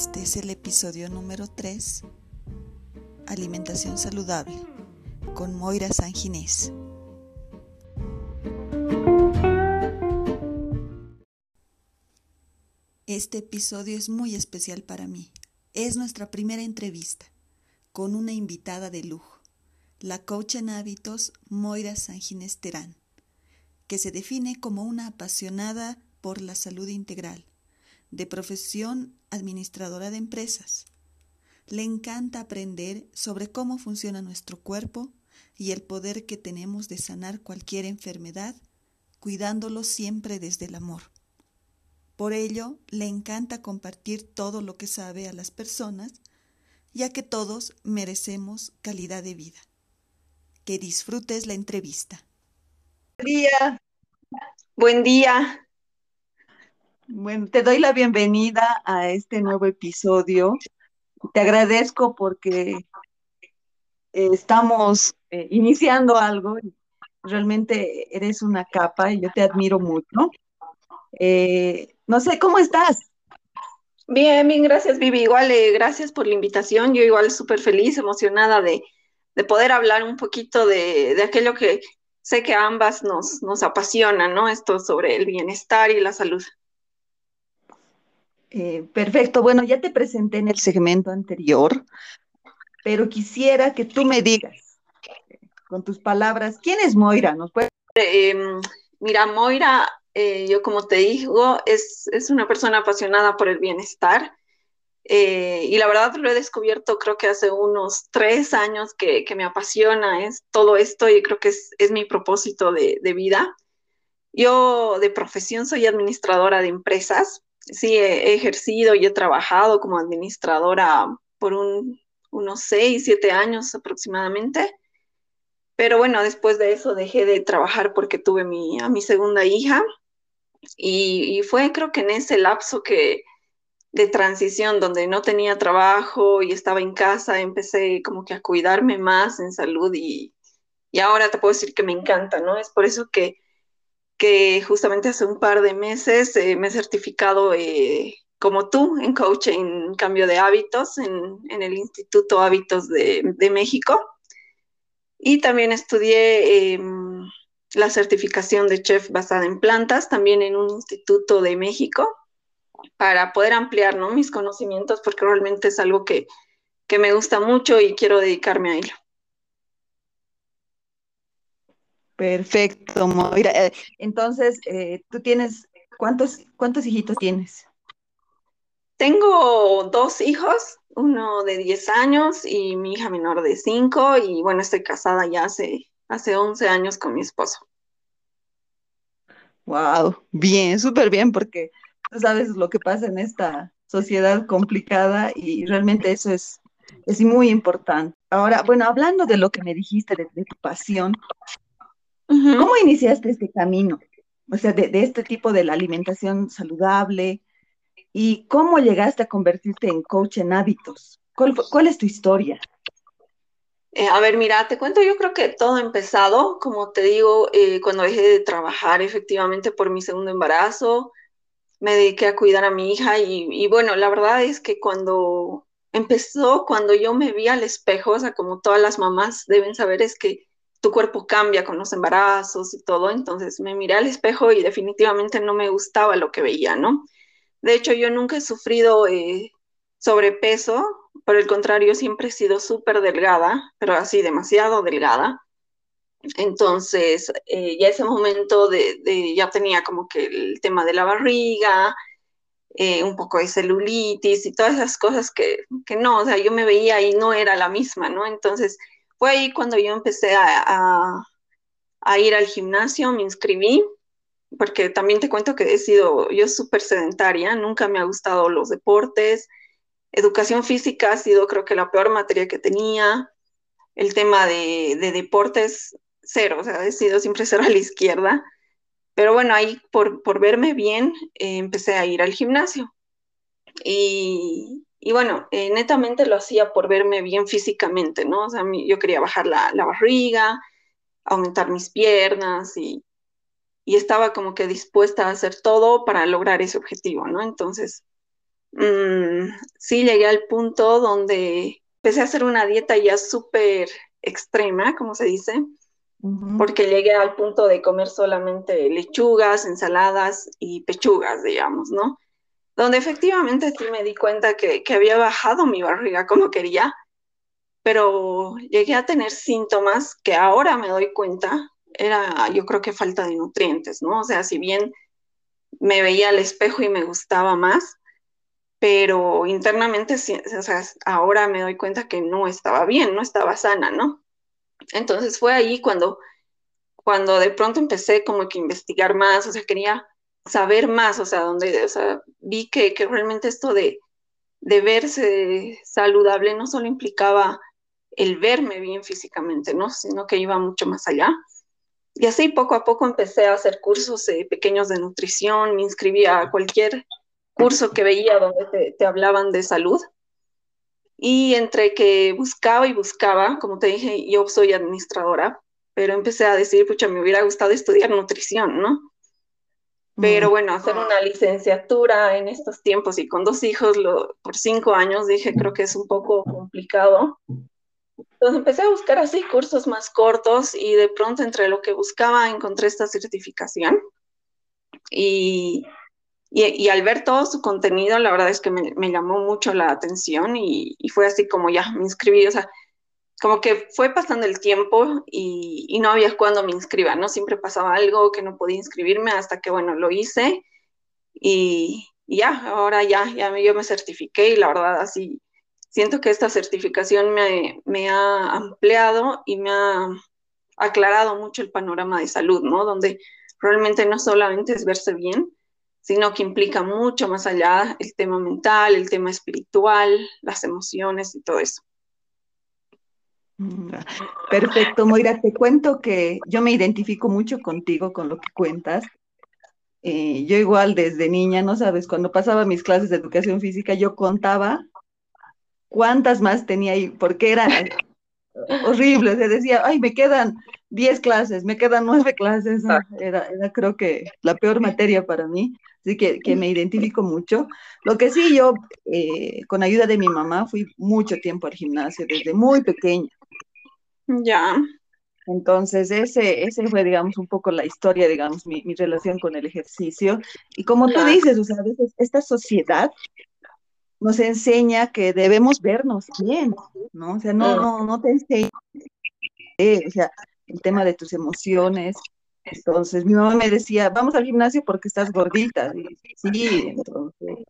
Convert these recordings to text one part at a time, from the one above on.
Este es el episodio número 3, Alimentación Saludable, con Moira Sanginés. Este episodio es muy especial para mí. Es nuestra primera entrevista con una invitada de lujo, la coach en hábitos Moira Sanginés Terán, que se define como una apasionada por la salud integral de profesión administradora de empresas. Le encanta aprender sobre cómo funciona nuestro cuerpo y el poder que tenemos de sanar cualquier enfermedad, cuidándolo siempre desde el amor. Por ello, le encanta compartir todo lo que sabe a las personas, ya que todos merecemos calidad de vida. Que disfrutes la entrevista. Buen día. Buen día. Bueno, te doy la bienvenida a este nuevo episodio. Te agradezco porque eh, estamos eh, iniciando algo. Realmente eres una capa y yo te admiro mucho. Eh, no sé, ¿cómo estás? Bien, bien, gracias Vivi. Igual, gracias por la invitación. Yo igual súper feliz, emocionada de, poder hablar un poquito de, de, aquello que sé que a ambas nos, nos apasiona, ¿no? Esto sobre el bienestar y la salud. Eh, perfecto, bueno, ya te presenté en el segmento anterior, pero quisiera que tú me digas, con tus palabras, ¿quién es Moira? ¿Nos em, mira, Moira, eh, yo como te digo, es, es, una persona apasionada por el bienestar. Eh, y la verdad lo he descubierto creo que hace unos tres años que, que me apasiona es todo esto y creo que es, es mi propósito de, de vida. Yo de profesión soy administradora de empresas, sí he, ejercido y he trabajado como administradora por unos seis, siete años aproximadamente. Pero bueno, después de eso dejé de trabajar porque tuve mi, a mi segunda hija y, fue creo que en ese lapso que de transición donde no tenía trabajo y estaba en casa, empecé como que a cuidarme más en salud y, y ahora te puedo decir que me encanta, ¿no? Es por eso que que justamente hace un par de meses eh, me he certificado eh, como tú en coaching en cambio de hábitos en, el Instituto Hábitos de, México. Y también estudié em, la certificación de chef basada en plantas, también en un instituto de México, para poder ampliar ¿no? mis conocimientos, porque realmente es algo que, que me gusta mucho y quiero dedicarme a ello. Perfecto, Moira. Eh, entonces, eh, tú tienes, ¿cuántos, ¿cuántos hijitos tienes? Tengo dos hijos, uno de 10 años y mi hija menor de 5 y bueno, estoy casada ya hace, hace 11 años con mi esposo. Wow, bien, súper bien, porque tú sabes lo que pasa en esta sociedad complicada y realmente eso es, es muy importante. Ahora, bueno, hablando de lo que me dijiste de, de tu pasión, ¿Cómo iniciaste este camino? O sea, de, este tipo de la alimentación saludable y cómo llegaste a convertirte en coach en hábitos. ¿Cuál, es tu historia? Eh, a ver, mira, te cuento, yo creo que todo ha empezado, como te digo, eh, cuando dejé de trabajar efectivamente por mi segundo embarazo, me dediqué a cuidar a mi hija y, y, bueno, la verdad es que cuando empezó, cuando yo me vi al espejo, o sea, como todas las mamás deben saber, es que tu cuerpo cambia con los embarazos y todo, entonces me miré al espejo y definitivamente no me gustaba lo que veía, ¿no? De hecho, yo nunca he sufrido eh, sobrepeso, por el contrario, siempre he sido súper delgada, pero así demasiado delgada. Entonces, eh, ya ese momento de, ya tenía como que el tema de la barriga, eh, un poco de celulitis y todas esas cosas que, que no, o sea, yo me veía y no era la misma, ¿no? Entonces, fue ahí cuando yo empecé a, ir al gimnasio, me inscribí, porque también te cuento que he sido yo súper sedentaria, nunca me ha gustado los deportes, educación física ha sido creo que la peor materia que tenía, el tema de, deportes cero, o sea, he sido siempre cero a la izquierda, pero bueno, ahí por, verme bien eh, empecé a ir al gimnasio. Y, y bueno, eh, netamente lo hacía por verme bien físicamente, ¿no? O sea, yo quería bajar la, barriga, aumentar mis piernas y, y, estaba como que dispuesta a hacer todo para lograr ese objetivo, ¿no? Entonces, mm, sí llegué al punto donde empecé a hacer una dieta ya súper extrema, como se dice, porque llegué al punto de comer solamente lechugas, ensaladas y pechugas, digamos, ¿no? Donde efectivamente sí me di cuenta que, había bajado mi barriga como quería, pero llegué a tener síntomas que ahora me doy cuenta, era yo creo que falta de nutrientes, ¿no? O sea, si bien me veía al espejo y me gustaba más, pero internamente, o sea, ahora me doy cuenta que no estaba bien, no estaba sana, ¿no? Entonces fue ahí cuando, cuando de pronto empecé como que investigar más, o sea, quería saber más, o sea, donde, o sea, vi que, que realmente esto de, de verse saludable no solo implicaba el verme bien físicamente, ¿no? Sino que iba mucho más allá. Y así poco a poco empecé a hacer cursos eh, pequeños de nutrición, me inscribí a cualquier curso que veía donde te, te, hablaban de salud. Y entre que buscaba y buscaba, como te dije, yo soy administradora, pero empecé a decir, pucha, me hubiera gustado estudiar nutrición, ¿no? Pero bueno, hacer una licenciatura en estos tiempos y con dos hijos lo, por cinco años, dije, creo que es un poco complicado. Entonces empecé a buscar así cursos más cortos y de pronto entre lo que buscaba encontré esta certificación. Y y, al ver todo su contenido, la verdad es que me, llamó mucho la atención y, fue así como ya me inscribí, o sea, como que fue pasando el tiempo y, no había cuándo me inscriba, ¿no? Siempre pasaba algo que no podía inscribirme hasta que, bueno, lo hice y, ya, ahora ya, ya yo me certifiqué y la verdad así, siento que esta certificación me, me ha ampliado y me ha aclarado mucho el panorama de salud, ¿no? Donde realmente no solamente es verse bien, sino que implica mucho más allá el tema mental, el tema espiritual, las emociones y todo eso. Mm, perfecto, Moira, te cuento que yo me identifico mucho contigo con lo que cuentas. Eh, yo igual desde niña, no sabes, cuando pasaba mis clases de educación física, yo contaba cuántas más tenía ahí, porque eran horribles. Se decía, ay, me quedan 10 clases, me quedan 9 clases. Era, era creo que la peor materia para mí así que, que me identifico mucho. Lo que sí, yo eh, con ayuda de mi mamá fui mucho tiempo al gimnasio desde muy pequeña. Ya. Entonces, ese, ese fue, digamos, un poco la historia, digamos, mi, mi relación con el ejercicio. Y como tú dices, o sea, a veces esta sociedad nos enseña que debemos vernos bien, ¿no? O sea, no, no, no te enseña, eh, o sea, el tema de tus emociones, entonces mi mamá me decía, vamos al gimnasio porque estás gordita. Y, sí, entonces.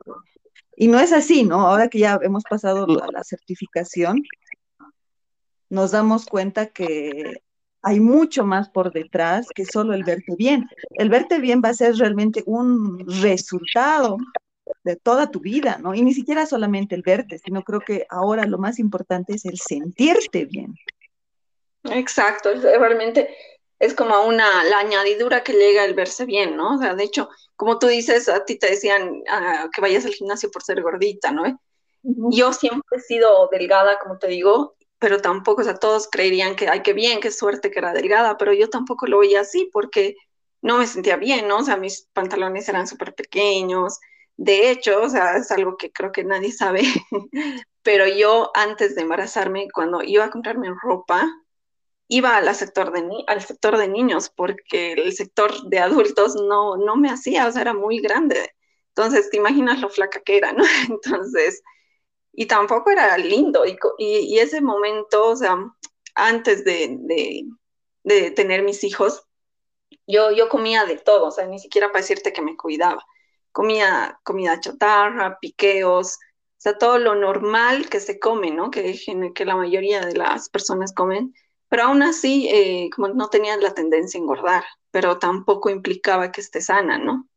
Y no es así, ¿no? Ahora que ya hemos pasado la, certificación, nos damos cuenta que hay mucho más por detrás que solo el verte bien. El verte bien va a ser realmente un resultado de toda tu vida, ¿no? Y ni siquiera solamente el verte, sino creo que ahora lo más importante es el sentirte bien. Exacto, realmente es como una, la añadidura que llega el verse bien, ¿no? O sea, de hecho, como tú dices, a ti te decían ah, que vayas al gimnasio por ser gordita, ¿no? Yo siempre he sido delgada, como te digo, pero tampoco, o sea, todos creerían que, ay, qué bien, qué suerte que era delgada, pero yo tampoco lo veía así porque no me sentía bien, ¿no? O sea, mis pantalones eran súper pequeños. De hecho, o sea, es algo que creo que nadie sabe, pero yo antes de embarazarme, cuando iba a comprarme ropa, iba al sector de, al sector de niños porque el sector de adultos no, no me hacía, o sea, era muy grande. Entonces, te imaginas lo flaca que era, ¿no? Entonces, y tampoco era lindo. Y, y, ese momento, o sea, antes de, de, tener mis hijos, yo, yo comía de todo, o sea, ni siquiera para decirte que me cuidaba. Comía comida chatarra, piqueos, o sea, todo lo normal que se come, ¿no? Que, que la mayoría de las personas comen pero aún así, eh, como no tenía la tendencia a engordar, pero tampoco implicaba que esté sana, ¿no?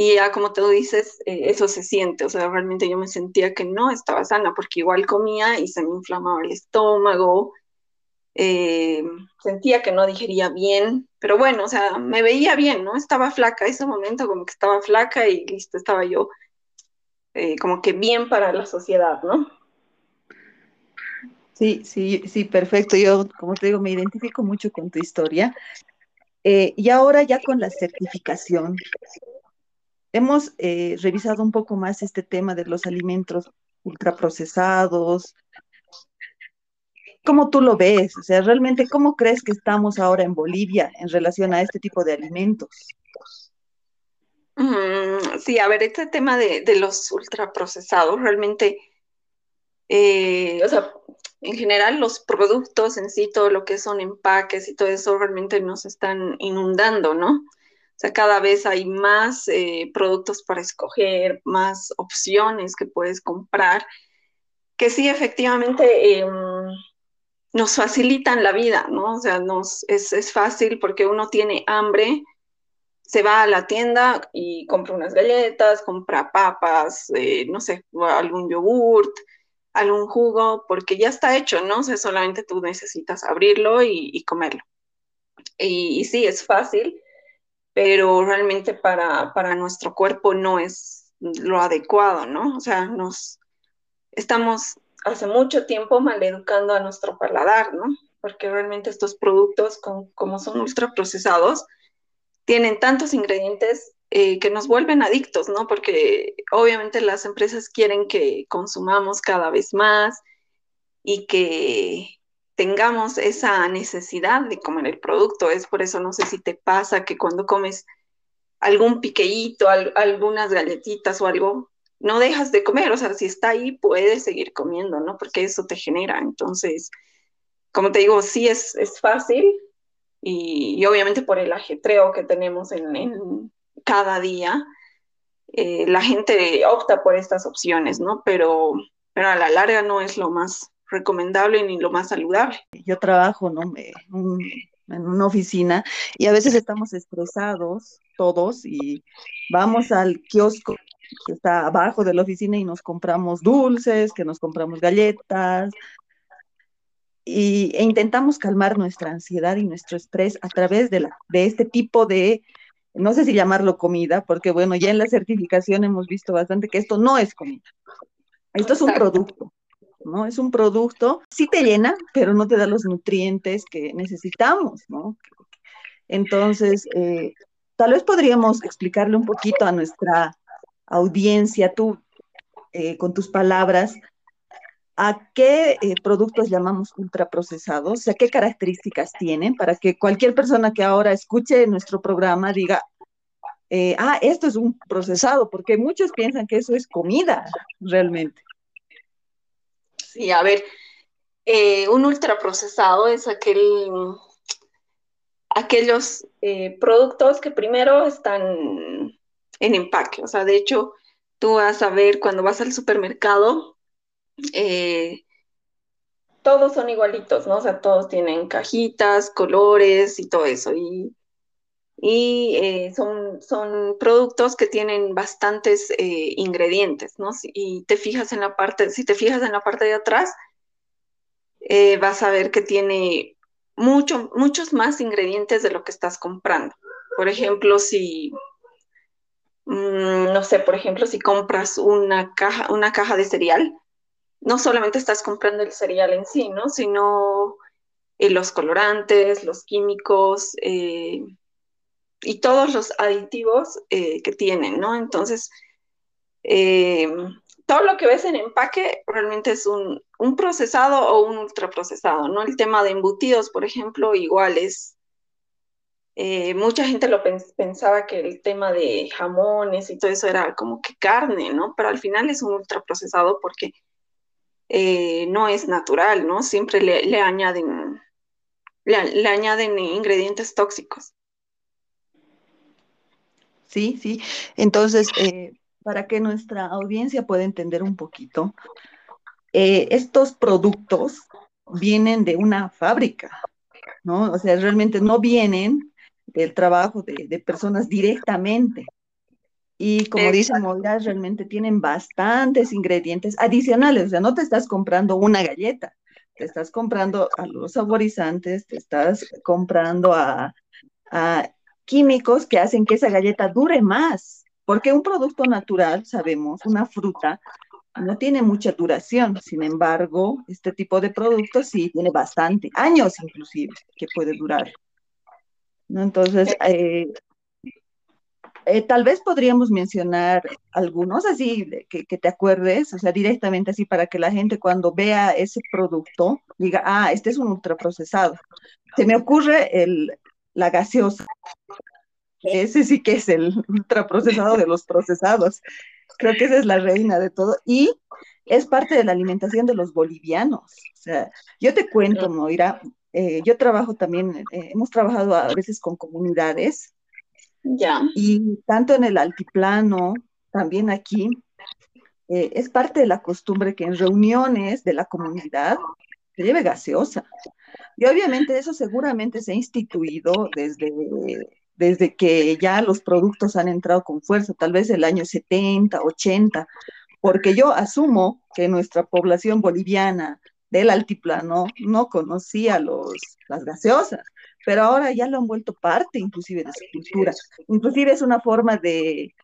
Y ya como tú dices, eh, eso se siente, o sea, realmente yo me sentía que no estaba sana, porque igual comía y se me inflamaba el estómago, eh, sentía que no digería bien, pero bueno, o sea, me veía bien, ¿no? Estaba flaca, ese momento como que estaba flaca y listo, estaba yo como que bien para la sociedad, ¿no? Sí, sí, sí, perfecto. Yo, como te digo, me identifico mucho con tu historia. Eh, y ahora ya con la certificación, hemos eh, revisado un poco más este tema de los alimentos ultraprocesados. ¿Cómo tú lo ves? O sea, realmente, ¿cómo crees que estamos ahora en Bolivia en relación a este tipo de alimentos? Mm, sí, a ver, este tema de, los ultraprocesados, realmente, eh, o sea, en general los productos en sí, todo lo que son empaques y todo eso realmente nos están inundando, ¿no? Sea, cada vez hay más eh, productos para escoger, más opciones que puedes comprar, que sí, efectivamente, em, nos facilitan la vida, ¿no? O sea, es, es fácil porque uno tiene hambre se va a la tienda y compra unas galletas, compra papas, eh, no sé, algún yogurt, algún jugo, porque ya está hecho, ¿no? O sea, solamente tú necesitas abrirlo y, comerlo. Y, sí, es fácil, pero realmente para, para nuestro cuerpo no es lo adecuado, ¿no? O sea, nos estamos hace mucho tiempo maleducando a nuestro paladar, ¿no? Porque realmente estos productos, como son ultraprocesados, tienen tantos ingredientes eh, que nos vuelven adictos, ¿no? Porque obviamente las empresas quieren que consumamos cada vez más y que tengamos esa necesidad de comer el producto. Es por eso, no sé si te pasa que cuando comes algún piqueíto, algunas galletitas o algo, no dejas de comer, o sea, si está ahí, puedes seguir comiendo, ¿no? Porque eso te genera. Entonces, como te digo, sí es, es fácil, y, obviamente por el ajetreo que tenemos en, cada día, eh, la gente opta por estas opciones, ¿no? Pero, pero a la larga no es lo más recomendable ni lo más saludable. Yo trabajo ¿no? en una oficina y a veces estamos estresados todos y vamos al kiosco que está abajo de la oficina y nos compramos dulces, que nos compramos galletas, y, e intentamos calmar nuestra ansiedad y nuestro estrés a través de, la, de este tipo de, no sé si llamarlo comida, porque bueno, ya en la certificación hemos visto bastante que esto no es comida. Esto es un producto, ¿no? Es un producto, sí te llena, pero no te da los nutrientes que necesitamos, ¿no? Entonces, eh, tal vez podríamos explicarle un poquito a nuestra audiencia, tú, eh, con tus palabras, a qué eh, productos llamamos ultraprocesados, o sea, qué características tienen para que cualquier persona que ahora escuche nuestro programa diga, ah, esto es un procesado, porque muchos piensan que eso es comida realmente. Sí, a ver, eh, un ultraprocesado es aquel, aquellos productos que primero están en empaque, o sea, de hecho, tú vas a ver cuando vas al supermercado, eh, todos son igualitos, ¿no? O sea, todos tienen cajitas, colores y todo eso. Y, y eh, son, son productos que tienen bastantes eh, ingredientes, ¿no? y te fijas en la parte, si te fijas en la parte de atrás, vas a ver que tiene mucho, muchos más ingredientes de lo que estás comprando. Por ejemplo, si, mm, no sé, por ejemplo, si compras una caja, una caja de cereal, no solamente estás comprando el cereal en sí, ¿no? Sino eh, los colorantes, los químicos eh, y todos los aditivos eh, que tienen, ¿no? Entonces, todo lo que ves en empaque realmente es un, procesado o un ultraprocesado, ¿no? El tema de embutidos, por ejemplo, igual es... mucha gente lo pensaba que el tema de jamones y todo eso era como que carne, ¿no? Pero al final es un ultraprocesado porque eh, no es natural, ¿no? Siempre le, añaden, le, añaden ingredientes tóxicos. Sí, sí. Entonces, eh, para que nuestra audiencia pueda entender un poquito, eh, estos productos vienen de una fábrica, ¿no? O sea, realmente no vienen del trabajo de, de personas directamente. Y como dice Moira, realmente tienen bastantes ingredientes adicionales. O sea, no te estás comprando una galleta, te estás comprando a los saborizantes, te estás comprando a, químicos que hacen que esa galleta dure más. Porque un producto natural, sabemos, una fruta, no tiene mucha duración. Sin embargo, este tipo de productos sí tiene bastante, años inclusive, que puede durar. ¿No? Entonces, eh, eh, tal vez podríamos mencionar algunos así que, que, te acuerdes, o sea, directamente así para que la gente cuando vea ese producto diga, ah, este es un ultraprocesado. Se me ocurre el, la gaseosa. Ese sí que es el ultraprocesado de los procesados. Creo que esa es la reina de todo. Y es parte de la alimentación de los bolivianos. O sea, yo te cuento, Moira, eh, yo trabajo también, eh, hemos trabajado a veces con comunidades. Ya. Y tanto en el altiplano, también aquí, eh, es parte de la costumbre que en reuniones de la comunidad se lleve gaseosa. Y obviamente eso seguramente se ha instituido desde, desde que ya los productos han entrado con fuerza, tal vez el año 70, 80, porque yo asumo que nuestra población boliviana del altiplano no conocía los, las gaseosas, pero ahora ya lo han vuelto parte inclusive de su cultura. Inclusive es una forma de,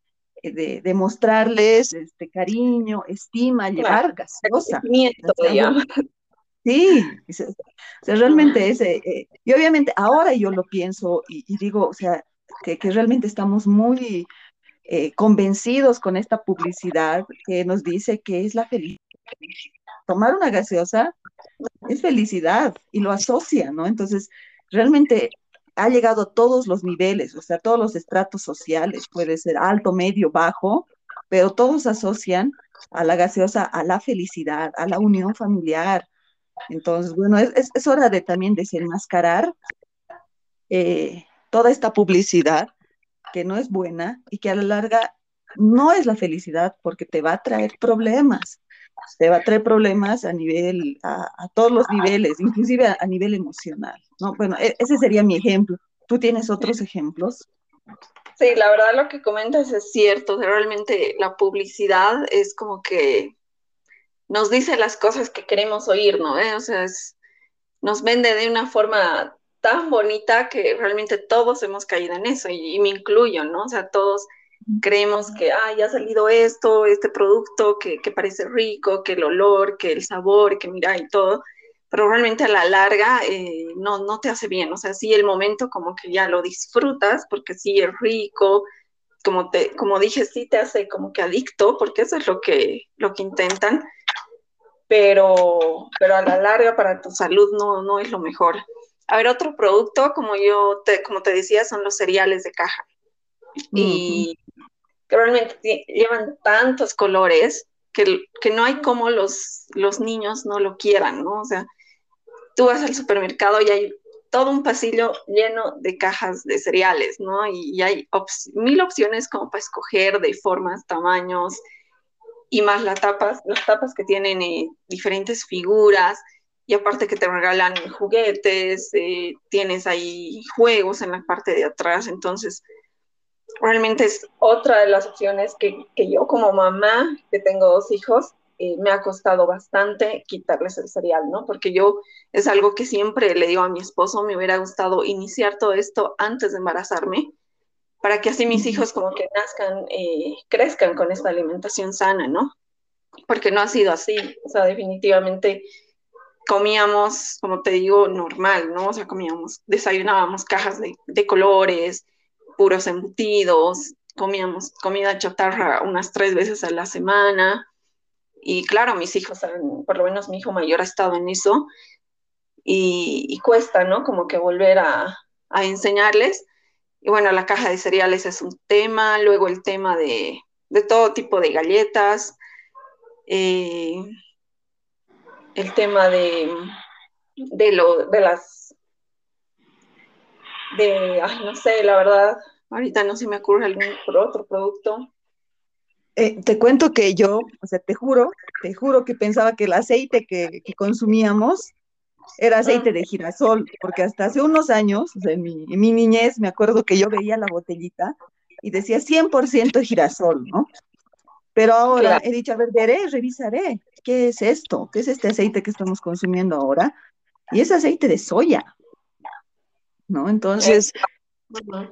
de, mostrarles este cariño, estima, llevar gaseosa. Sí, o sea, realmente es, eh, eh, y obviamente ahora yo lo pienso y, digo, o sea, que, realmente estamos muy eh, convencidos con esta publicidad que nos dice que es la felicidad. Tomar una gaseosa es felicidad y lo asocia, ¿no? Entonces, realmente ha llegado a todos los niveles, o sea, todos los estratos sociales, puede ser alto, medio, bajo, pero todos asocian a la gaseosa a la felicidad, a la unión familiar, entonces, bueno, es, hora de también desenmascarar eh, toda esta publicidad que no es buena y que a la larga no es la felicidad porque te va a traer problemas. Te va a traer problemas a nivel, a, todos los niveles, inclusive a, nivel emocional. ¿no? Bueno, e, ese sería mi ejemplo. ¿Tú tienes otros ejemplos? Sí, la verdad lo que comentas es cierto. Realmente la publicidad es como que nos dice las cosas que queremos oír, ¿no? ¿Eh? O sea, nos vende de una forma tan bonita que realmente todos hemos caído en eso y, me incluyo, ¿no? O sea, todos creemos que, ah, ya ha salido esto, este producto que, que, parece rico, que el olor, que el sabor, que mira y todo, pero realmente a la larga eh, no, no te hace bien, o sea, sí el momento como que ya lo disfrutas porque sí es rico, como, te, como dije, sí te hace como que adicto, porque eso es lo que, lo que intentan, pero, pero a la larga para tu salud no, no es lo mejor. A ver, otro producto, como yo te, como te decía, son los cereales de caja. Y que realmente llevan tantos colores que, que, no hay como los, los niños no lo quieran, ¿no? O sea, tú vas al supermercado y hay todo un pasillo lleno de cajas de cereales, ¿no? Y, hay mil opciones como para escoger de formas, tamaños, y más las tapas, las tapas que tienen eh, diferentes figuras y aparte que te regalan juguetes, eh, tienes ahí juegos en la parte de atrás, entonces realmente es otra de las opciones que, que yo como mamá, que tengo dos hijos, eh, me ha costado bastante quitarles el cereal, ¿no? Porque yo es algo que siempre le digo a mi esposo, me hubiera gustado iniciar todo esto antes de embarazarme, para que así mis hijos como que nazcan, eh, crezcan con esta alimentación sana, ¿no? Porque no ha sido así, o sea, definitivamente comíamos, como te digo, normal, ¿no? O sea, comíamos, desayunábamos cajas de, de colores, puros embutidos, comíamos comida chatarra unas tres veces a la semana. Y claro, mis hijos, por lo menos mi hijo mayor ha estado en eso. Y, y cuesta, ¿no? Como que volver a, a enseñarles y bueno, la caja de cereales es un tema, luego el tema de, todo tipo de galletas, eh, el tema de, de, lo, de las, de, no sé, la verdad, ahorita no se me ocurre algún otro producto. Eh, te cuento que yo, o sea, te juro, te juro que pensaba que el aceite que consumíamos era aceite de girasol, porque hasta hace unos años, en, mi, niñez, me acuerdo que yo veía la botellita y decía 100% girasol, ¿no? Pero ahora he dicho, a ver, veré, revisaré, ¿qué es esto? ¿Qué es este aceite que estamos consumiendo ahora? Y es aceite de soya, ¿no? Entonces,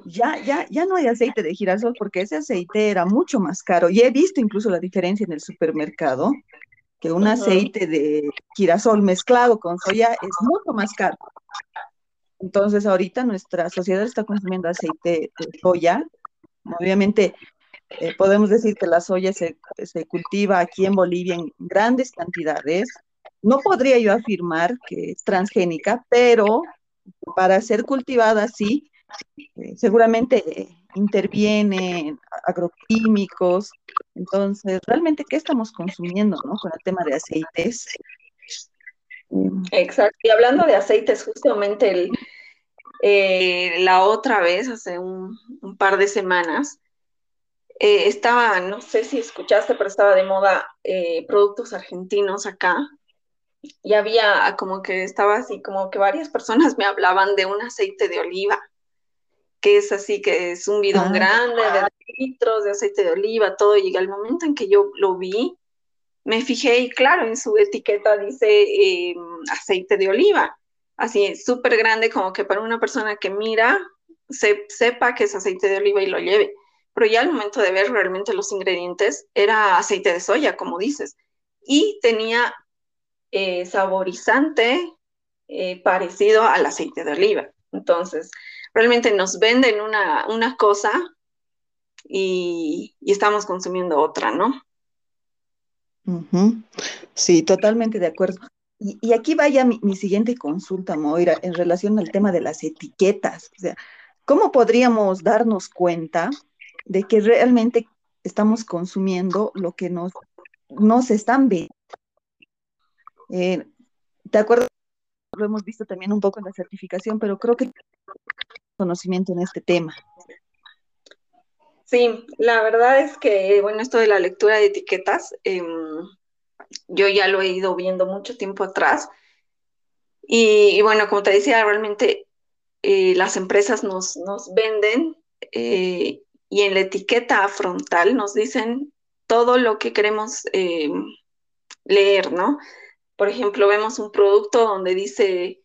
ya, ya, ya no hay aceite de girasol porque ese aceite era mucho más caro. Y he visto incluso la diferencia en el supermercado, que un aceite de girasol mezclado con soya es mucho más caro. Entonces, ahorita nuestra sociedad está consumiendo aceite de soya Obviamente, eh, podemos decir que la soya se, se, cultiva aquí en Bolivia en grandes cantidades. No podría yo afirmar que es transgénica, pero para ser cultivada sí, eh, seguramente intervienen agroquímicos. Entonces, realmente, ¿qué estamos consumiendo ¿no? con el tema de aceites? Exacto. Y hablando de aceites, justamente el, eh, la otra vez, hace un, par de semanas, eh, estaba, no sé si escuchaste, pero estaba de moda eh, productos argentinos acá. Y había como que estaba así, como que varias personas me hablaban de un aceite de oliva, que es así, que es un bidón ah. grande de litros de aceite de oliva, todo. Y al momento en que yo lo vi, me fijé y claro, en su etiqueta dice em, aceite de oliva, así súper grande como que para una persona que mira se, sepa que es aceite de oliva y lo lleve. Pero ya al momento de ver realmente los ingredientes era aceite de soya, como dices, y tenía eh, saborizante eh, parecido al aceite de oliva. Entonces, realmente nos venden una, una cosa y, estamos consumiendo otra, ¿no? Sí, totalmente de acuerdo. Y, aquí vaya mi, mi, siguiente consulta, Moira, en relación al tema de las etiquetas. O sea, ¿cómo podríamos darnos cuenta de que realmente estamos consumiendo lo que nos, nos están viendo? Eh, ¿Te acuerdas? Lo hemos visto también un poco en la certificación, pero creo que conocimiento en este tema. Sí, la verdad es que, bueno, esto de la lectura de etiquetas, em, yo ya lo he ido viendo mucho tiempo atrás. Y, bueno, como te decía, realmente eh, las empresas nos, nos venden eh, y en la etiqueta frontal nos dicen todo lo que queremos em, leer, ¿no? Por ejemplo, vemos un producto donde dice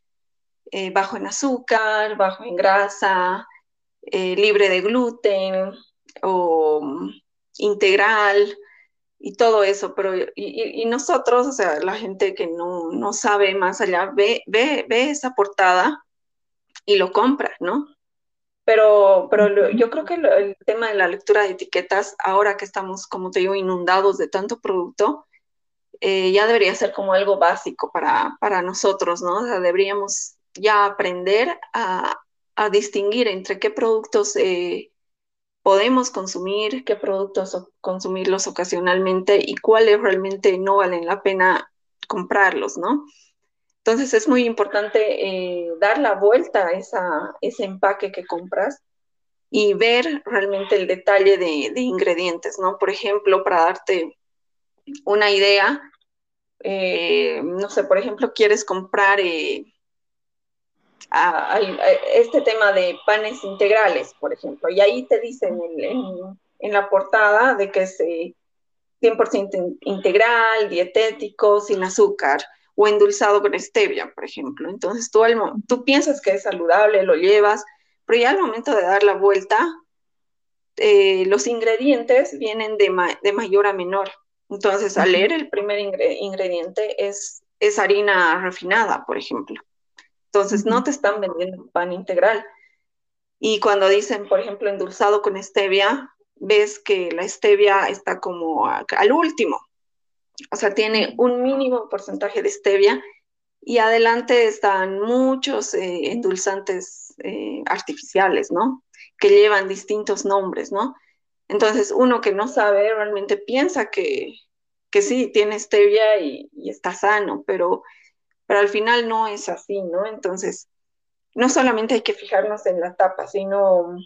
eh, bajo en azúcar, bajo en grasa, libre de gluten, o mm, integral y todo eso, pero y, nosotros, o sea, la gente que no, no sabe más allá, ve, ve, ve, esa portada y lo compra, ¿no? Pero, pero yo creo que el tema de la lectura de etiquetas, ahora que estamos, como te digo, inundados de tanto producto, eh, ya debería ser como algo básico para, para nosotros, ¿no? O sea, deberíamos ya aprender a, distinguir entre qué productos eh, podemos consumir, qué productos consumirlos ocasionalmente y cuáles realmente no valen la pena comprarlos, ¿no? Entonces es muy importante eh, dar la vuelta a ese empaque que compras y ver realmente el detalle de, ingredientes, ¿no? Por ejemplo, para darte una idea, eh, no sé, por ejemplo, quieres comprar a, este tema de panes integrales, por ejemplo, y ahí te dicen en, la portada de que es 100% eh, integral, dietético, sin azúcar o endulzado con stevia, por ejemplo. Entonces tú, tú piensas que es saludable, lo llevas, pero ya al momento de dar la vuelta, eh, los ingredientes vienen de, de, mayor a menor. Entonces, al leer el primer ingrediente es, es harina refinada, por ejemplo. Entonces, no te están vendiendo pan integral. Y cuando dicen, por ejemplo, endulzado con stevia, ves que la stevia está como al último. O sea, tiene un mínimo porcentaje de stevia y adelante están muchos eh, endulzantes eh, artificiales, ¿no? Que llevan distintos nombres, ¿no? Entonces, uno que no sabe realmente piensa que, que sí, tiene stevia y, y está sano, pero pero al final no es así, ¿no? Entonces, no solamente hay que fijarnos en la tapa, sino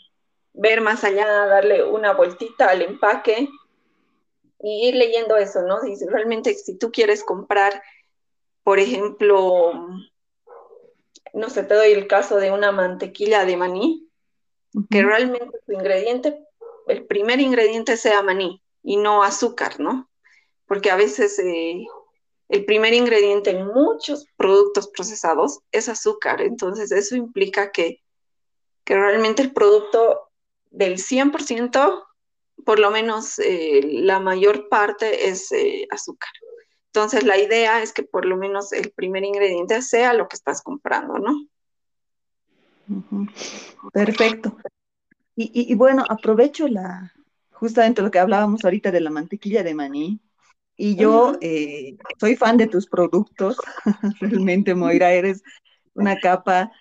ver más allá, darle una vueltita al empaque y ir leyendo eso, ¿no? Si realmente si tú quieres comprar, por ejemplo, no sé, te doy el caso de una mantequilla de maní, que realmente su ingrediente, el primer ingrediente sea maní y no azúcar, ¿no? Porque a veces eh, el primer ingrediente en muchos productos procesados es azúcar. Entonces, eso implica que, realmente el producto del 100%, por lo menos eh, la mayor parte es eh, azúcar. Entonces, la idea es que por lo menos el primer ingrediente sea lo que estás comprando, ¿no? Perfecto. Y, bueno, aprovecho la, justamente lo que hablábamos ahorita de la mantequilla de maní. Y yo eh, soy fan de tus productos, realmente, Moira, eres una capa.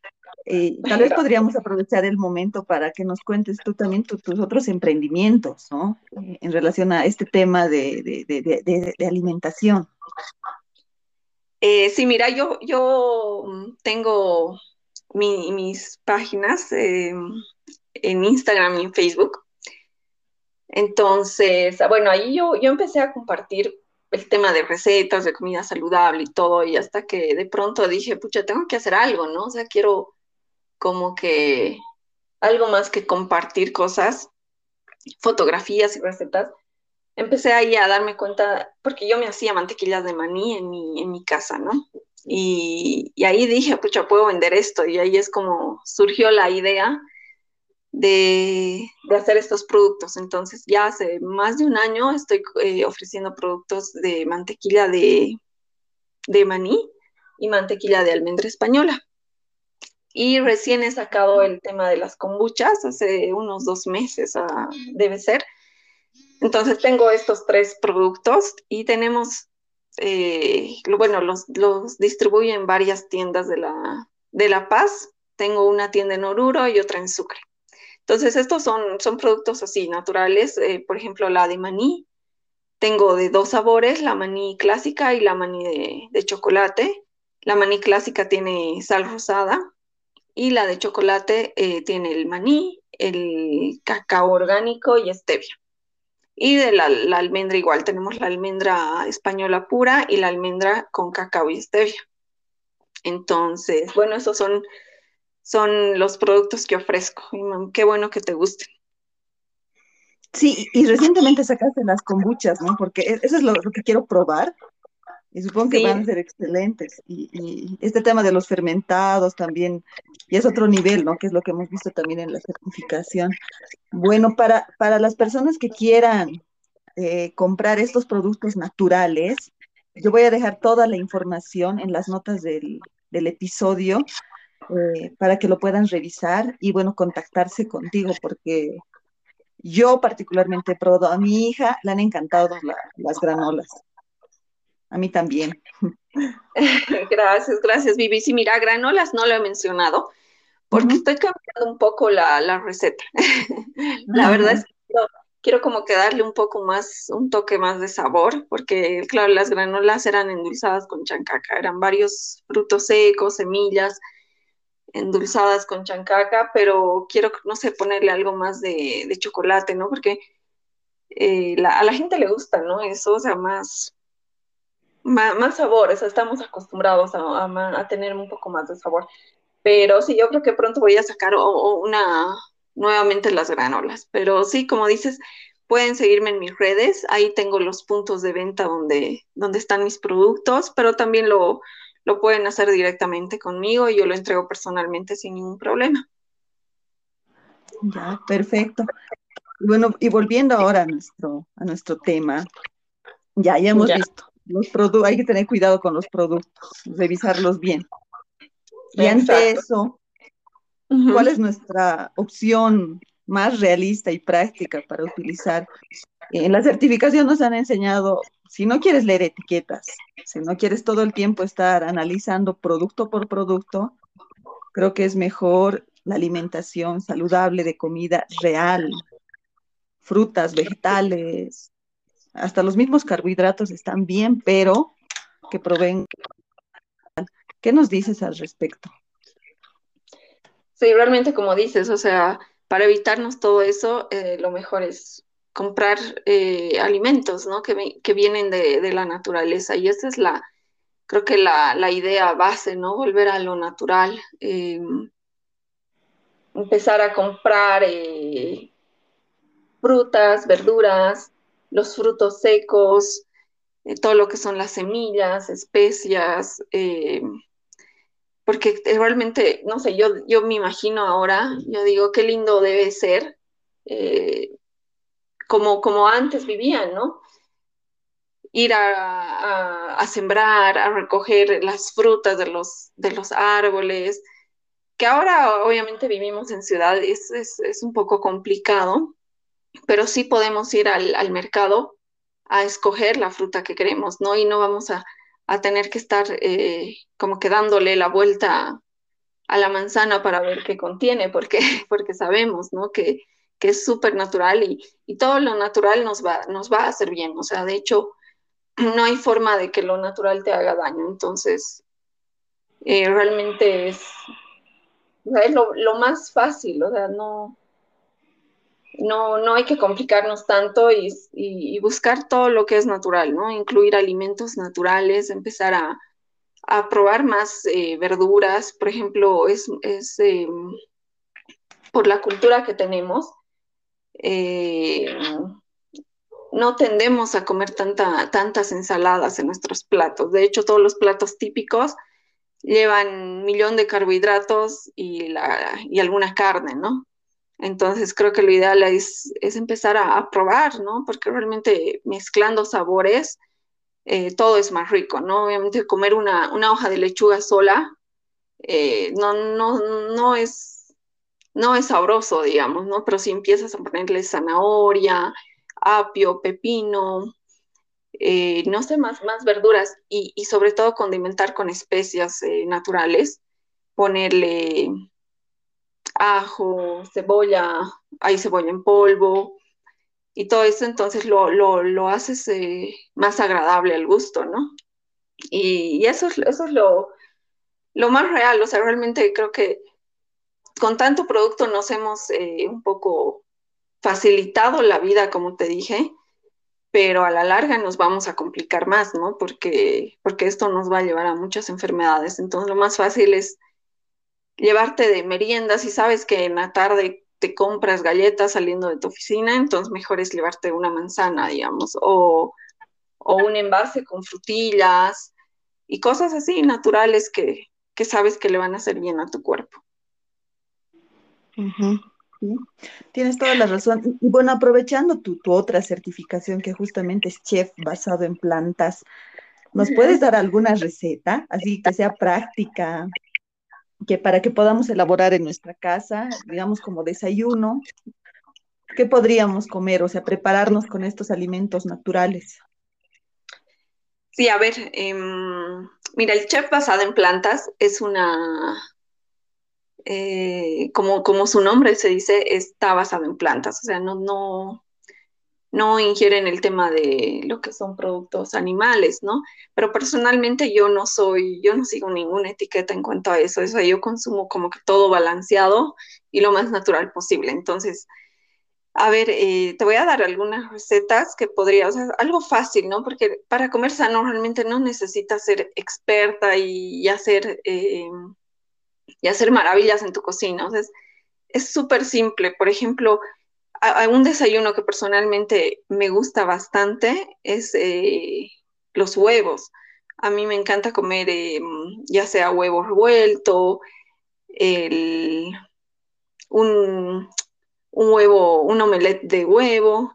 Eh, tal vez podríamos aprovechar el momento para que nos cuentes tú también tus otros emprendimientos, ¿no? Eh, en relación a este tema de, de alimentación. sí, mira, yo, yo tengo mis páginas en Instagram y en Facebook. Entonces, bueno, ahí yo, yo empecé a compartir el tema de recetas, de comida saludable y todo, y hasta que de pronto dije, pucha, tengo que hacer algo, ¿no? O sea, quiero como que algo más que compartir cosas, fotografías y recetas. Empecé ahí a darme cuenta, porque yo me hacía mantequillas de maní en mi, en mi casa, ¿no? Y, ahí dije, pucha, puedo vender esto. Y ahí es como surgió la idea de, hacer estos productos. Entonces ya hace más de un año estoy eh, ofreciendo productos de mantequilla de, de maní y mantequilla de almendra española. Y recién he sacado el tema de las kombuchas, hace unos dos meses ah, debe ser. Entonces tengo estos tres productos y tenemos eh, bueno, los, los distribuyo en varias tiendas de La, de la Paz. Tengo una tienda en Oruro y otra en Sucre. Entonces, estos son, son productos así, naturales. Eh, por ejemplo, la de maní. Tengo de dos sabores, la maní clásica y la maní de, chocolate. La maní clásica tiene sal rosada y la de chocolate eh, tiene el maní, el cacao orgánico y stevia. Y de la, almendra igual, tenemos la almendra española pura y la almendra con cacao y stevia. Entonces, bueno, esos son, son los productos que ofrezco. qué bueno que te gusten. Sí, y recientemente sacaste las kombuchas, ¿no? Porque e, eso es lo, que quiero probar. Y supongo que van a ser excelentes. Y, este tema de los fermentados también, y es otro nivel, ¿no? Que es lo que hemos visto también en la certificación. Bueno, para, para las personas que quieran eh, comprar estos productos naturales, yo voy a dejar toda la información en las notas del, episodio eh, para que lo puedan revisar y, bueno, contactarse contigo, porque yo particularmente he probado a mi hija, le han encantado las granolas. A mí también. Gracias, gracias, Vivi. Sí, mira, granolas no lo he mencionado porque estoy cambiando un poco la, receta. la verdad es que quiero, como que darle un poco más, un toque más de sabor, porque claro, las granolas eran endulzadas con chancaca, eran varios frutos secos, semillas endulzadas con chancaca, pero quiero, no sé, ponerle algo más de, chocolate, ¿no? Porque eh, a la gente le gusta, ¿no? Eso, o sea, más, más, sabor, estamos acostumbrados a, tener un poco más de sabor. Pero sí, yo creo que pronto voy a sacar una nuevamente las granolas. Pero sí, como dices, pueden seguirme en mis redes. Ahí tengo los puntos de venta donde, donde están mis productos, pero también lo, lo pueden hacer directamente conmigo y yo lo entrego personalmente sin ningún problema. Ya, perfecto. Bueno, y volviendo ahora a nuestro, a nuestro tema, ya, ya hemos visto los productos, hay que tener cuidado con los productos, revisarlos bien. Y ante eso, ¿cuál es nuestra opción más realista y práctica para utilizar? En la certificación nos han enseñado, si no quieres leer etiquetas, si no quieres todo el tiempo estar analizando producto por producto, creo que es mejor la alimentación saludable de comida real, frutas, vegetales, hasta los mismos carbohidratos están bien, pero que proveen. ¿Qué nos dices al respecto? Sí, realmente como dices, o sea, para evitarnos todo eso, eh, lo mejor es comprar eh, alimentos, ¿no? Que, que vienen de, la naturaleza. Y esa es la, creo que la, idea base, ¿no? Volver a lo natural. Em, empezar a comprar eh, frutas, verduras, los frutos secos, eh, todo lo que son las semillas, especias, eh, porque realmente, no sé, yo, yo me imagino ahora, yo digo, qué lindo debe ser, eh, como, como antes vivían, ¿no? Ir a, sembrar, a recoger las frutas de los, de los árboles, que ahora obviamente vivimos en ciudad, es, es, un poco complicado, pero sí podemos ir al, al, mercado a escoger la fruta que queremos, ¿no? Y no vamos a, a tener que estar eh, como que dándole la vuelta a la manzana para ver qué contiene, porque, porque sabemos, ¿no? Que, que es súper natural y, y, todo lo natural nos va, nos va a hacer bien. O sea, de hecho, no hay forma de que lo natural te haga daño. Entonces, eh, realmente es, es lo, más fácil, o sea, no, no, no hay que complicarnos tanto y, buscar todo lo que es natural, ¿no? Incluir alimentos naturales, empezar a, a probar más eh, verduras, por ejemplo, es, es eh, por la cultura que tenemos, eh, no tendemos a comer tanta, tantas ensaladas en nuestros platos. De hecho, todos los platos típicos llevan un millón de carbohidratos y, la, y alguna carne, ¿no? Entonces creo que lo ideal es, empezar a, probar, ¿no? Porque realmente mezclando sabores, eh, todo es más rico, ¿no? Obviamente comer una, hoja de lechuga sola eh, no, es, no es sabroso, digamos, ¿no? Pero si empiezas a ponerle zanahoria, apio, pepino, eh, no sé, más, más verduras y, y, sobre todo condimentar con especias naturales, ponerle ajo, cebolla, hay cebolla en polvo, y todo eso entonces lo, lo, lo haces eh, más agradable al gusto, ¿no? Y, eso es, eso es lo, lo, más real, o sea, realmente creo que con tanto producto nos hemos eh, un poco facilitado la vida, como te dije, pero a la larga nos vamos a complicar más, ¿no? Porque, porque esto nos va a llevar a muchas enfermedades. Entonces lo más fácil es llevarte de meriendas y sabes que en la tarde te compras galletas saliendo de tu oficina, entonces mejor es llevarte una manzana, digamos, o, un envase con frutillas y cosas así naturales que, sabes que le van a hacer bien a tu cuerpo. Tienes toda la razón. Y bueno, aprovechando tu, otra certificación que justamente es chef basado en plantas, ¿nos puedes dar alguna receta, así que sea práctica, que para que podamos elaborar en nuestra casa, digamos como desayuno, ¿qué podríamos comer? O sea, prepararnos con estos alimentos naturales. Sí, a ver, em, mira, el chef basado en plantas es una, eh, como, como su nombre se dice, está basado en plantas, o sea, no, no, no ingieren el tema de lo que son productos animales, ¿no? Pero personalmente yo no soy, yo no sigo ninguna etiqueta en cuanto a eso, eso yo consumo como que todo balanceado y lo más natural posible. Entonces, a ver, eh, te voy a dar algunas recetas que podría, o sea, algo fácil, ¿no? Porque para comer sano realmente no necesitas ser experta y, hacer, eh, y hacer maravillas en tu cocina, es súper simple. Por ejemplo, un desayuno que personalmente me gusta bastante es eh, los huevos. A mí me encanta comer eh, ya sea huevo revuelto, un, huevo, un omelette de huevo.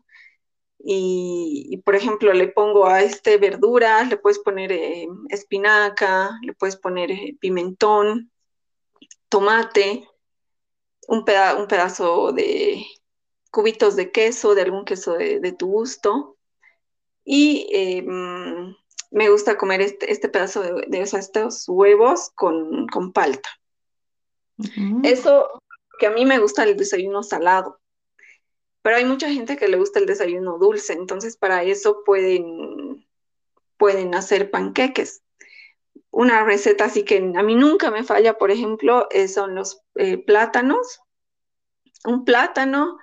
Y, por ejemplo, le pongo a este verduras, le puedes poner eh, espinaca, le puedes poner pimentón, tomate, un pedazo de, cubitos de queso, de algún queso de, tu gusto. Y eh, mm, me gusta comer este, este pedazo de, estos huevos con, palta. Eso, que a mí me gusta el desayuno salado, pero hay mucha gente que le gusta el desayuno dulce, entonces para eso pueden, pueden hacer panqueques. Una receta así que a mí nunca me falla, por ejemplo, eh, son los eh, plátanos. Un plátano,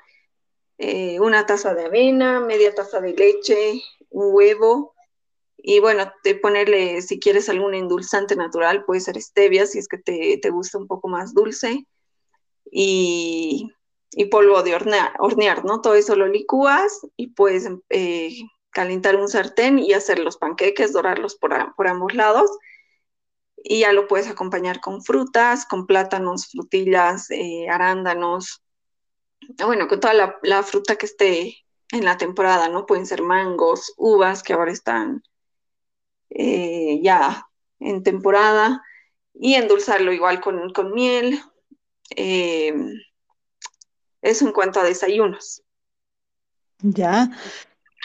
eh, una taza de avena, media taza de leche, un huevo y bueno, de ponerle, si quieres algún endulzante natural, puede ser stevia si es que te, gusta un poco más dulce y, polvo de hornear, hornear, ¿no? Todo eso lo licúas y puedes eh, calentar un sartén y hacer los panqueques, dorarlos por, por ambos lados y ya lo puedes acompañar con frutas, con plátanos, frutillas, eh, arándanos, bueno, con toda la, fruta que esté en la temporada, ¿no? Pueden ser mangos, uvas, que ahora están eh, ya en temporada, y endulzarlo igual con, miel Em, eso en cuanto a desayunos. Ya.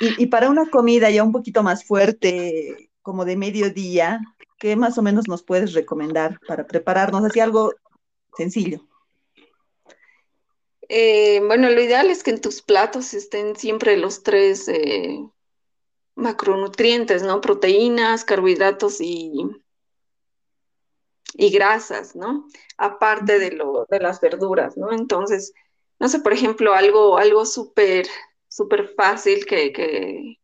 Y, para una comida ya un poquito más fuerte, como de mediodía, ¿qué más o menos nos puedes recomendar para prepararnos así algo sencillo? Eh, bueno, lo ideal es que en tus platos estén siempre los tres eh, macronutrientes, ¿no? Proteínas, carbohidratos y, y grasas, ¿no? Aparte de, lo, de las verduras, ¿no? Entonces, no sé, por ejemplo, algo, algo súper, súper fácil que, que,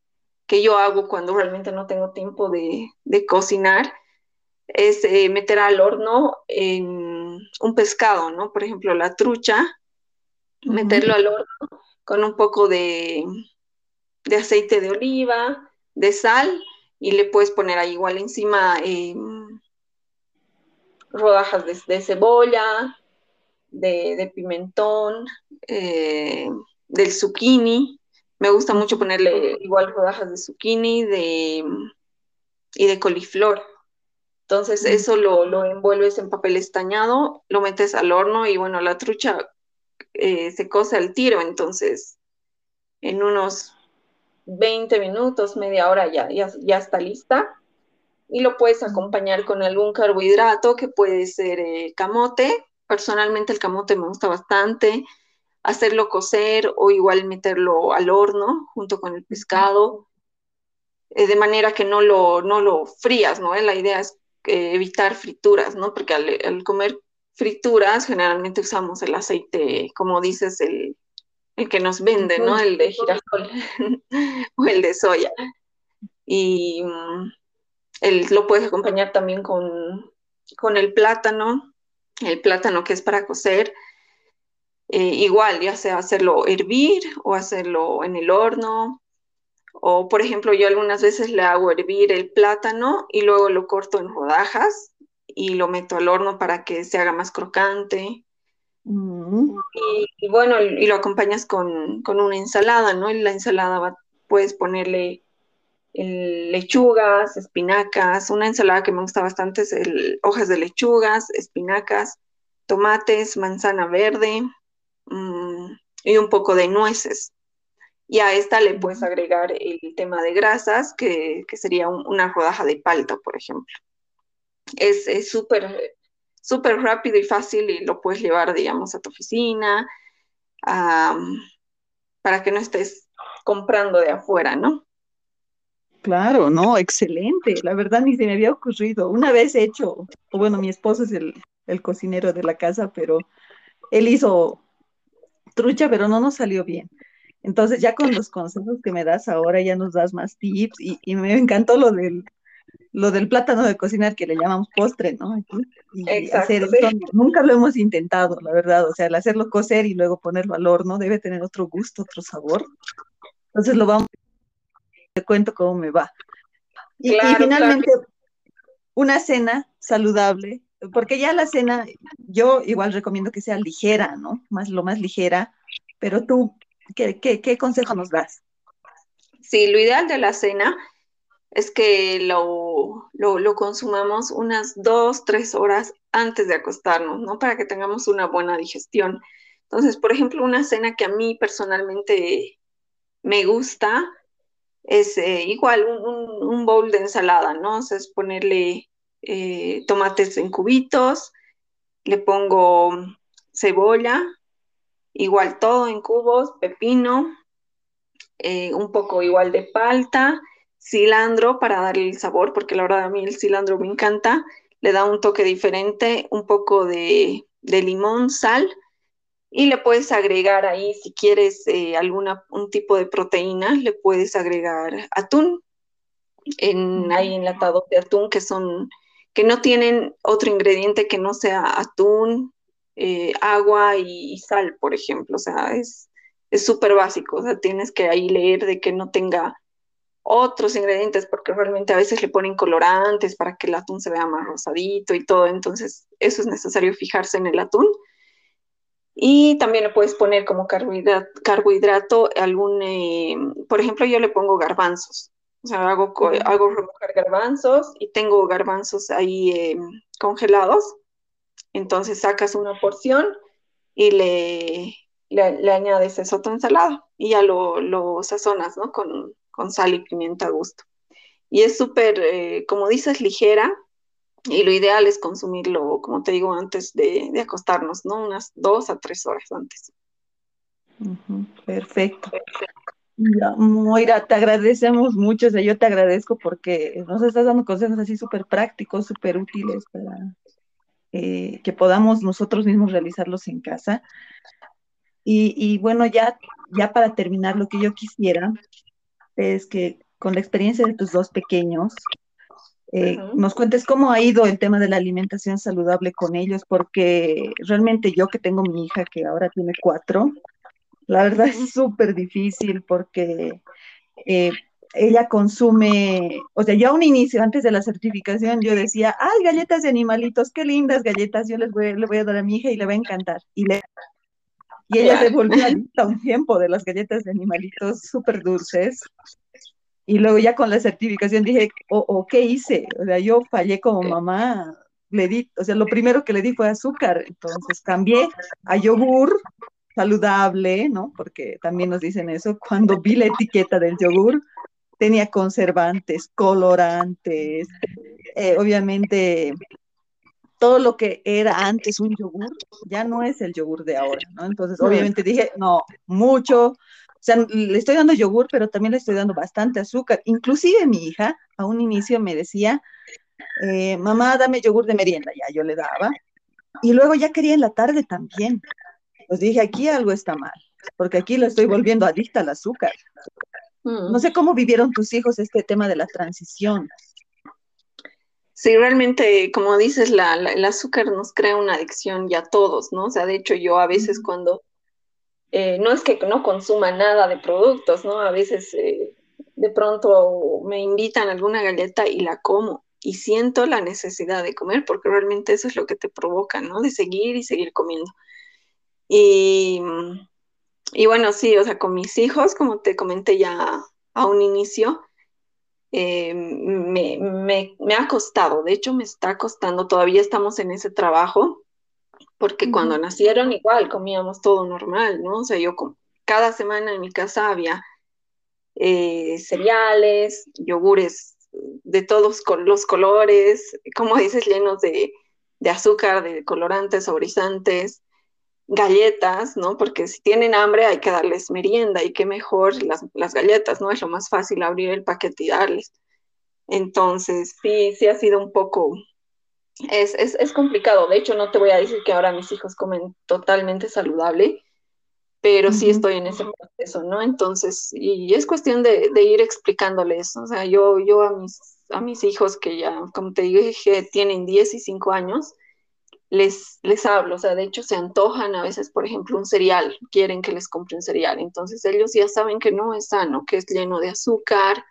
que, yo hago cuando realmente no tengo tiempo de, de cocinar es eh, meter al horno en un pescado, ¿no? Por ejemplo, la trucha, meterlo al horno con un poco de, de, aceite de oliva, de sal, y le puedes poner ahí igual encima eh, rodajas de, cebolla, de, pimentón, eh, del zucchini. Me gusta mucho ponerle igual rodajas de zucchini de, y de coliflor. Entonces eso lo, lo, envuelves en papel estañado, lo metes al horno y bueno, la trucha eh, se cose al tiro, entonces en unos 20 minutos, media hora ya, ya, ya está lista y lo puedes acompañar con algún carbohidrato que puede ser eh, camote. Personalmente el camote me gusta bastante. Hacerlo cocer o igual meterlo al horno junto con el pescado, eh, de manera que no lo, no lo frías, ¿no? La idea es eh, evitar frituras, ¿no? Porque al, comer frituras generalmente usamos el aceite, como dices, el, el que nos vende, ¿no? El de girasol o el de soya. Y mm, lo puedes acompañar también con, el plátano, el plátano que es para cocer. Eh, igual, ya sea hacerlo hervir o hacerlo en el horno. O, por ejemplo, yo algunas veces le hago hervir el plátano y luego lo corto en rodajas y lo meto al horno para que se haga más crocante. Mm. Y, bueno, y lo acompañas con, una ensalada, ¿no? Y la ensalada puedes ponerle lechugas, espinacas, una ensalada que me gusta bastante es el, hojas de lechugas, espinacas, tomates, manzana verde mm, y un poco de nueces. Y a esta le puedes agregar el tema de grasas, que, sería una rodaja de palta, por ejemplo. Es súper súper rápido y fácil y lo puedes llevar, digamos, a tu oficina para que no estés comprando de afuera, ¿no? Claro, no, excelente. La verdad ni se me había ocurrido. Una vez hecho, o bueno, mi esposo es el, cocinero de la casa, pero él hizo trucha, pero no nos salió bien. Entonces ya con los consejos que me das ahora ya nos das más tips y, me encantó lo del, lo del plátano de cocinar que le llamamos postre, ¿no? y hacer nunca lo hemos intentado, la verdad. O sea, el hacerlo cocer y luego ponerlo al horno debe tener otro gusto, otro sabor. Entonces lo vamos te cuento cómo me va. Y, finalmente, una cena saludable, porque ya la cena, yo igual recomiendo que sea ligera, ¿no? Más, lo más ligera, pero tú, ¿qué, consejo nos das? Sí, lo ideal de la cena es que lo, lo, lo, consumamos unas dos, tres horas antes de acostarnos, ¿no? Para que tengamos una buena digestión. Entonces, por ejemplo, una cena que a mí personalmente me gusta es eh, igual un, bowl de ensalada, ¿no? O sea, es ponerle eh, tomates en cubitos, le pongo cebolla, igual todo en cubos, pepino, eh, un poco igual de palta, cilantro para darle el sabor, porque la verdad a mí el cilantro me encanta, le da un toque diferente, un poco de, de limón, sal y le puedes agregar ahí, si quieres eh, alguna, un tipo de proteína, le puedes agregar atún, en, hay enlatados de atún que son, que no tienen otro ingrediente que no sea atún, eh, agua y, sal, por ejemplo. O sea, es súper básico. O sea, tienes que ahí leer de que no tenga otros ingredientes, porque realmente a veces le ponen colorantes para que el atún se vea más rosadito y todo. Entonces, eso es necesario fijarse en el atún y también le puedes poner como carbohidrato, carbohidrato algún, eh, por ejemplo, yo le pongo garbanzos. O sea, hago, hago remojar garbanzos y tengo garbanzos ahí em, congelados. Entonces sacas una porción, y le, le, añades eso a tu ensalada y ya lo, lo sazonas, ¿no? Con, con sal y pimienta a gusto. Y es súper, eh, como dices, ligera, y lo ideal es consumirlo, como te digo, antes de, acostarnos, ¿no? Unas dos a tres horas antes. perfecto. Moira, te agradecemos mucho, o yo te agradezco porque nos estás dando consejos así súper prácticos, súper útiles para eh, que podamos nosotros mismos realizarlos en casa. Y, y, bueno, ya, ya para terminar, lo que yo quisiera es que con la experiencia de tus dos pequeños, eh, nos cuentes cómo ha ido el tema de la alimentación saludable con ellos, porque realmente yo que tengo mi hija que ahora tiene cuatro, la verdad es súper difícil porque eh, ella consume, o sea, yo a un inicio, antes de la certificación, yo decía, ay, galletas de animalitos, qué lindas galletas, yo les voy, le voy a dar a mi hija y le va a encantar. Y, le, y ella se volvió adicta un tiempo de las galletas de animalitos súper dulces. Y luego ya con la certificación dije, o, oh, ¿qué hice? O sea, yo fallé como mamá, le di, o sea, lo primero que le di fue azúcar, entonces cambié a yogur saludable, ¿no? Porque también nos dicen eso, cuando vi la etiqueta del yogur, tenía conservantes, colorantes, eh, obviamente todo lo que era antes un yogur ya no es el yogur de ahora, ¿no? Entonces, obviamente dije, no, mucho, o sea, le estoy dando yogur, pero también le estoy dando bastante azúcar. Inclusive mi hija a un inicio me decía, eh, mamá, dame yogur de merienda, ya yo le daba. Y luego ya quería en la tarde también. Pues dije, aquí algo está mal, porque aquí lo estoy volviendo adicta al azúcar. Mm. No sé cómo vivieron tus hijos este tema de la transición. Sí, realmente, como dices, la, el azúcar nos crea una adicción ya todos, ¿no? O sea, de hecho yo a veces cuando eh, no es que no consuma nada de productos, ¿no? A veces eh, de pronto me invitan a alguna galleta y la como y siento la necesidad de comer porque realmente eso es lo que te provoca, ¿no? De seguir y seguir comiendo. Y, y bueno, sí, o sea, con mis hijos, como te comenté ya a un inicio, eh, me, me, me ha costado, de hecho me está costando, todavía estamos en ese trabajo, porque cuando nacieron igual comíamos todo normal, ¿no? O sea, yo cada semana en mi casa había eh, cereales, yogures de todos los colores, como dices, llenos de, azúcar, de colorantes, saborizantes, galletas, ¿no? Porque si tienen hambre hay que darles merienda y qué mejor las, las galletas, ¿no? Es lo más fácil abrir el paquete y darles. Entonces, sí, sí ha sido un poco es, es, es, complicado. De hecho, no te voy a decir que ahora mis hijos comen totalmente saludable, pero sí estoy en ese proceso, ¿no? Entonces, y es cuestión de, de, ir explicándoles, o sea, yo, yo a, mis, a mis hijos que ya, como te dije, tienen 10 y 5 años, les, les hablo, o sea, de hecho se antojan a veces, por ejemplo, un cereal, quieren que les compre un cereal, entonces ellos ya saben que no es sano, que es lleno de azúcar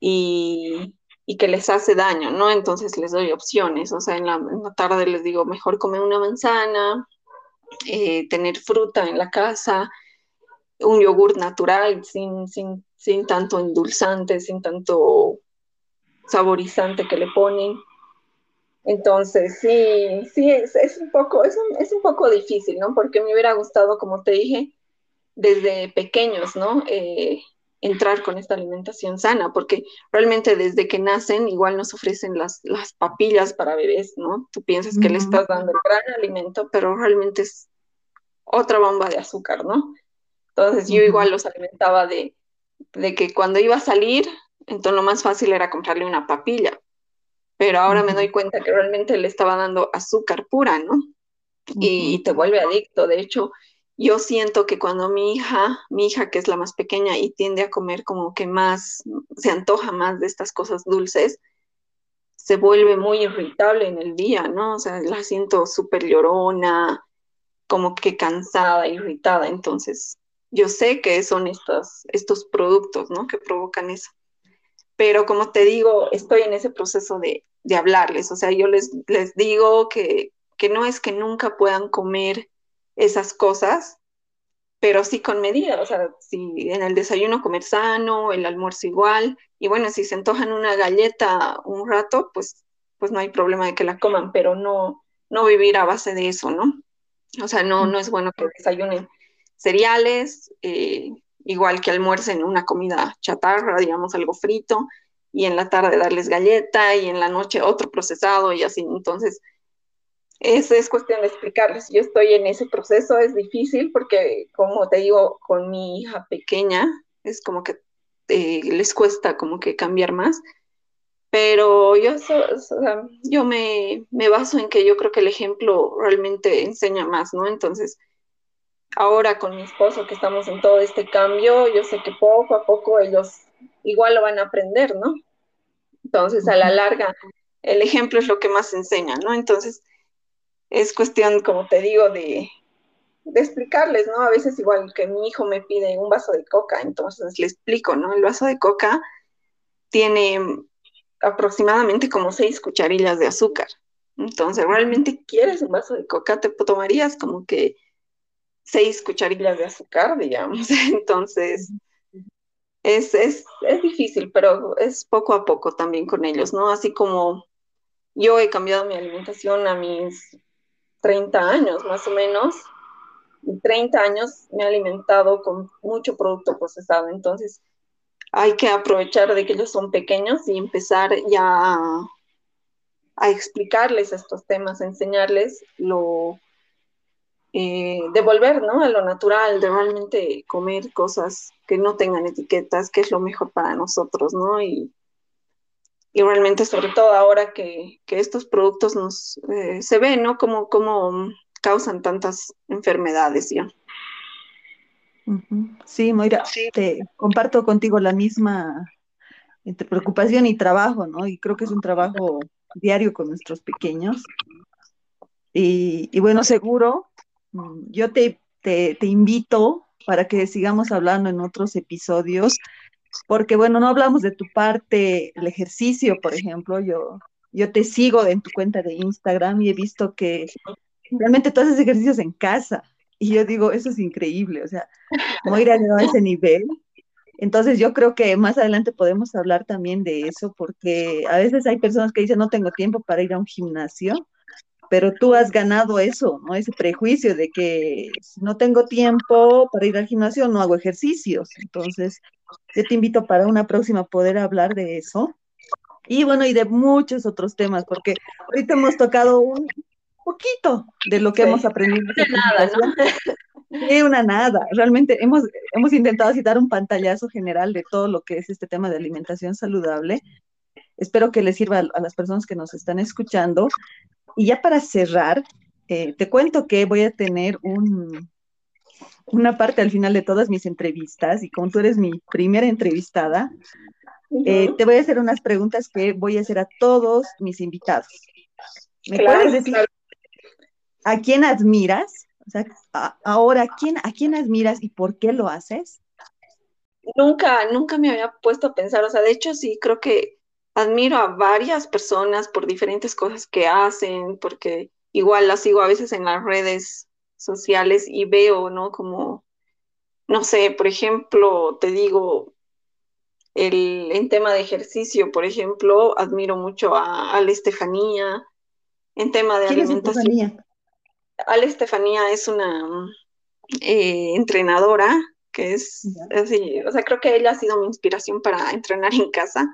y, y que les hace daño, ¿no? Entonces les doy opciones, o sea, en la, tarde les digo, mejor comer una manzana, eh, tener fruta en la casa, un yogur natural, sin, sin, sin tanto endulzante, sin tanto saborizante que le ponen. Entonces, sí, sí, es, es un poco, es un, es un, poco difícil, ¿no? Porque me hubiera gustado, como te dije, desde pequeños, ¿no? Eh, entrar con esta alimentación sana, porque realmente desde que nacen igual nos ofrecen las, las papillas para bebés, ¿no? Tú piensas que le estás dando el gran alimento, pero realmente es otra bomba de azúcar, ¿no? Entonces yo igual los alimentaba de, de que cuando iba a salir, entonces lo más fácil era comprarle una papilla, pero ahora me doy cuenta que realmente le estaba dando azúcar pura, ¿no? y, te vuelve adicto. De hecho, yo siento que cuando mi hija, mi hija que es la más pequeña y tiende a comer como que más, se antoja más de estas cosas dulces, se vuelve muy irritable en el día, ¿no? O sea, la siento súper llorona, como que cansada, irritada. Entonces, yo sé que son estos, estos productos, ¿no? Que provocan eso. Pero como te digo, estoy en ese proceso de, de hablarles. O sea, yo les, les digo que, que no es que nunca puedan comer esas cosas, pero sí con medida, o sea, si en el desayuno comer sano, el almuerzo igual, y bueno, si se antojan una galleta un rato, pues, pues no hay problema de que la coman, pero no, no vivir a base de eso, ¿no? O sea, no, no es bueno que desayunen cereales, eh, igual que almuercen una comida chatarra, digamos algo frito, y en la tarde darles galleta y en la noche otro procesado y así. Entonces, es, es cuestión de explicarles. Yo estoy en ese proceso, es difícil porque, como te digo, con mi hija pequeña, es como que eh, les cuesta como que cambiar más. Pero yo, yo me, me baso en que yo creo que el ejemplo realmente enseña más, ¿no? Entonces, ahora con mi esposo que estamos en todo este cambio, yo sé que poco a poco ellos igual lo van a aprender, ¿no? Entonces, a la larga, el ejemplo es lo que más enseña, ¿no? Entonces, es cuestión, como te digo, de, de explicarles, ¿no? A veces igual que mi hijo me pide un vaso de coca, entonces le explico, ¿no? El vaso de coca tiene aproximadamente como seis cucharillas de azúcar. Entonces, ¿realmente quieres un vaso de coca? Te tomarías como que seis cucharillas de azúcar, digamos. Entonces, es, es, es difícil, pero es poco a poco también con ellos, ¿no? Así como yo he cambiado mi alimentación a mis 30 años, más o menos. Y 30 años me he alimentado con mucho producto procesado. Entonces, hay que aprovechar de que ellos son pequeños y empezar ya a, a explicarles estos temas, a enseñarles lo, eh, devolver ¿no? a lo natural, de realmente comer cosas que no tengan etiquetas, que es lo mejor para nosotros, ¿no? Y, y realmente, sobre todo ahora que, que estos productos nos eh, se ven, ¿no? Como, como causan tantas enfermedades ya. Sí, Moira, te comparto contigo la misma entre preocupación y trabajo, ¿no? Y creo que es un trabajo diario con nuestros pequeños. Y, y bueno, seguro yo te, te, invito para que sigamos hablando en otros episodios, porque bueno, no hablamos de tu parte, el ejercicio, por ejemplo, yo, yo te sigo en tu cuenta de Instagram y he visto que realmente tú haces ejercicios en casa. Y yo digo, eso es increíble, o sea, Moira llegado a ese nivel. Entonces yo creo que más adelante podemos hablar también de eso, porque a veces hay personas que dicen, no tengo tiempo para ir a un gimnasio, pero tú has ganado eso, ¿no? Ese prejuicio de que si no tengo tiempo para ir al gimnasio, no hago ejercicios. Entonces, yo te invito para una próxima poder hablar de eso. Y bueno, y de muchos otros temas, porque ahorita hemos tocado un poquito de lo que hemos aprendido. De nada, ¿no? De una nada. Realmente hemos, hemos intentado citar un pantallazo general de todo lo que es este tema de alimentación saludable. Espero que les sirva a las personas que nos están escuchando. Y ya para cerrar, eh, te cuento que voy a tener un, una parte al final de todas mis entrevistas y como tú eres mi primera entrevistada, eh, te voy a hacer unas preguntas que voy a hacer a todos mis invitados. ¿Me puedes decir a quién admiras? O sea, ahora, ¿a quién, ¿a quién admiras y por qué lo haces? Nunca, nunca me había puesto a pensar, o sea, de hecho sí, creo que admiro a varias personas por diferentes cosas que hacen, porque igual las sigo a veces en las redes sociales y veo, ¿no? Como, no sé, por ejemplo, te digo, el, en tema de ejercicio, por ejemplo, admiro mucho a Ale Estefanía, en tema de alimentación. Es Ale Estefanía es una eh, entrenadora que es así, o sea, creo que ella ha sido mi inspiración para entrenar en casa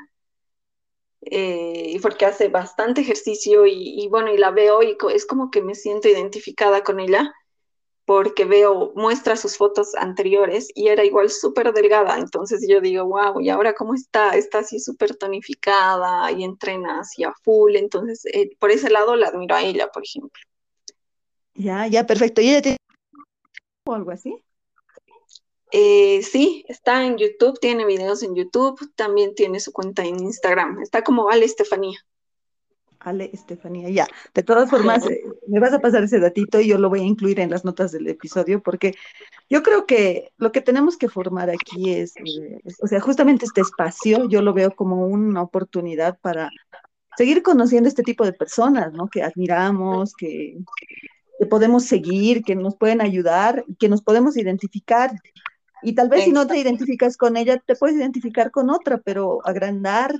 eh, porque hace bastante ejercicio y, bueno, y la veo y es como que me siento identificada con ella porque veo, muestra sus fotos anteriores y era igual súper delgada, entonces yo digo, wow, ¿y ahora cómo está? Está así súper tonificada y entrena así a full, entonces eh, por ese lado la admiro a ella, por ejemplo. Ya, ya, perfecto. ¿Y ella tiene o algo así? Eh, sí, está en YouTube, tiene videos en YouTube, también tiene su cuenta en Instagram. Está como Ale Estefanía. Ale Estefanía, ya. De todas formas, eh, me vas a pasar ese datito y yo lo voy a incluir en las notas del episodio porque yo creo que lo que tenemos que formar aquí es, eh, o sea, justamente este espacio, yo lo veo como una oportunidad para seguir conociendo este tipo de personas, ¿no? Que admiramos, que, que podemos seguir, que nos pueden ayudar, que nos podemos identificar. Y tal vez si no te identificas con ella, te puedes identificar con otra, pero agrandar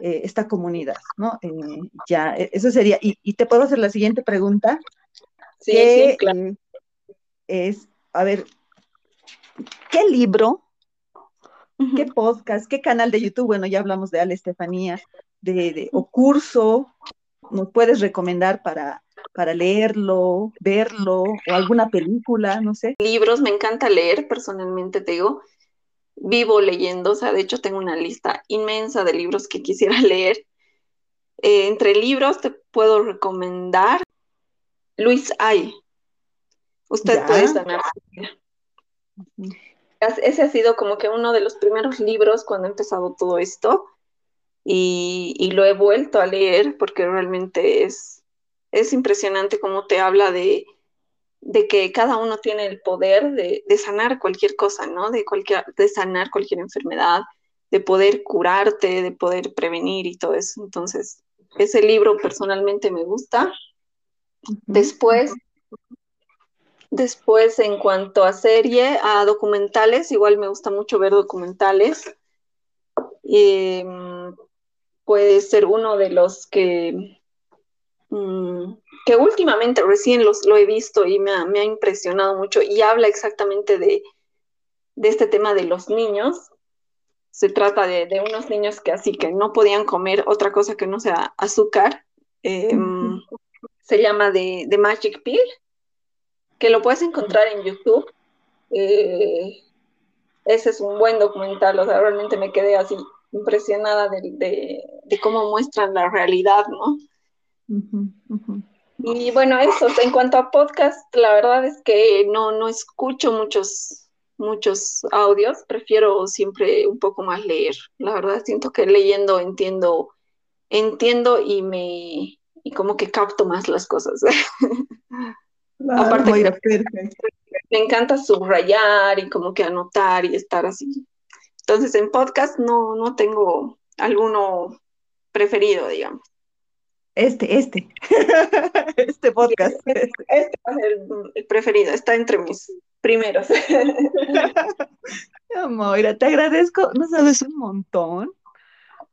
eh, esta comunidad, ¿no? Eh, ya, e, eso sería. Y, te puedo hacer la siguiente pregunta. Sí, sí, claro. Eh, es, a ver, ¿qué libro, qué podcast, qué canal de YouTube, bueno, ya hablamos de Ale Estefanía, de, o curso, nos puedes recomendar para, para leerlo, verlo, o alguna película, no sé? Libros, me encanta leer, personalmente te digo, vivo leyendo, o sea, de hecho tengo una lista inmensa de libros que quisiera leer. Eh, entre libros te puedo recomendar Luis Ay. Usted puede sanar. Ese ha sido como que uno de los primeros libros cuando he empezado todo esto y, lo he vuelto a leer porque realmente es, es impresionante cómo te habla de, de que cada uno tiene el poder de, de, sanar cualquier cosa, ¿no? De, cualquier, de sanar cualquier enfermedad, de poder curarte, de poder prevenir y todo eso. Entonces, ese libro personalmente me gusta. Después, después en cuanto a serie, a documentales, igual me gusta mucho ver documentales. Em, puede ser uno de los que, mm, que últimamente recién los, lo he visto y me ha, impresionado mucho y habla exactamente de, de, este tema de los niños. Se trata de, de, unos niños que así que no podían comer otra cosa que no sea azúcar. Em, se llama The, Magic Pill, que lo puedes encontrar en YouTube. Eh, ese es un buen documental, o sea, realmente me quedé así impresionada de, cómo muestran la realidad, ¿no? Y bueno, eso, en cuanto a podcast, la verdad es que no, no escucho muchos, muchos audios, prefiero siempre un poco más leer. La verdad siento que leyendo entiendo, entiendo y me, y como que capto más las cosas. Aparte, me encanta subrayar y como que anotar y estar así. Entonces, en podcast no, no tengo alguno preferido, digamos. Este, este. este podcast. Este, este va a ser el preferido, está entre mis primeros. Moira, te agradezco, no sabes un montón.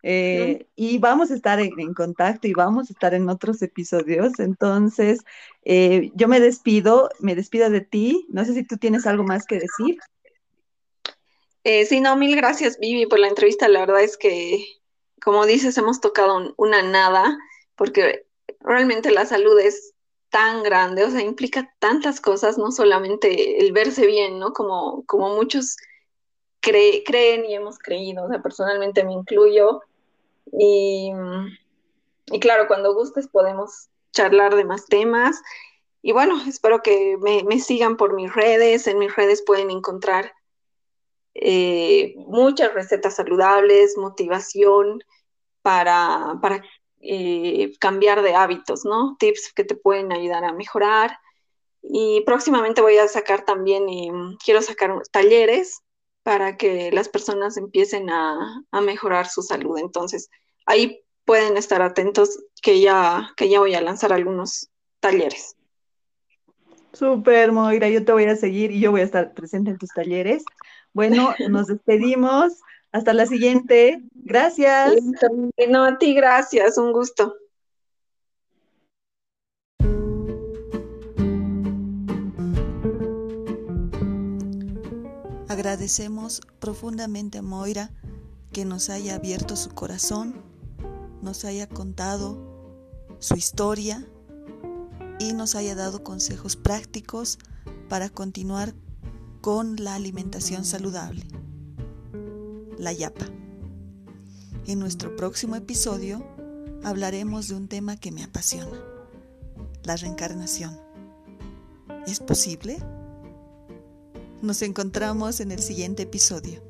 Eh, y vamos a estar en, contacto y vamos a estar en otros episodios. Entonces, eh, yo me despido, me despido de ti. No sé si tú tienes algo más que decir. Eh, sí, no, mil gracias, Vivi, por la entrevista. La verdad es que, como dices, hemos tocado una nada, porque realmente la salud es tan grande, o sea, implica tantas cosas, no solamente el verse bien, ¿no? Como, como muchos creen y hemos creído, o sea, personalmente me incluyo, y, claro, cuando gustes podemos charlar de más temas. Y bueno, espero que me, sigan por mis redes. En mis redes pueden encontrar eh, muchas recetas saludables, motivación para, para eh, cambiar de hábitos, ¿no? Tips que te pueden ayudar a mejorar. Y próximamente voy a sacar también, y quiero sacar talleres para que las personas empiecen a, mejorar su salud. Entonces, ahí pueden estar atentos que ya, que ya voy a lanzar algunos talleres. Super, Moira, yo te voy a seguir y yo voy a estar presente en tus talleres. Bueno, nos despedimos. Hasta la siguiente. Gracias. No, a ti gracias. Un gusto. Agradecemos profundamente a Moira que nos haya abierto su corazón, nos haya contado su historia y nos haya dado consejos prácticos para continuar con la alimentación saludable. La yapa. En nuestro próximo episodio hablaremos de un tema que me apasiona, la reencarnación. ¿Es posible? Nos encontramos en el siguiente episodio.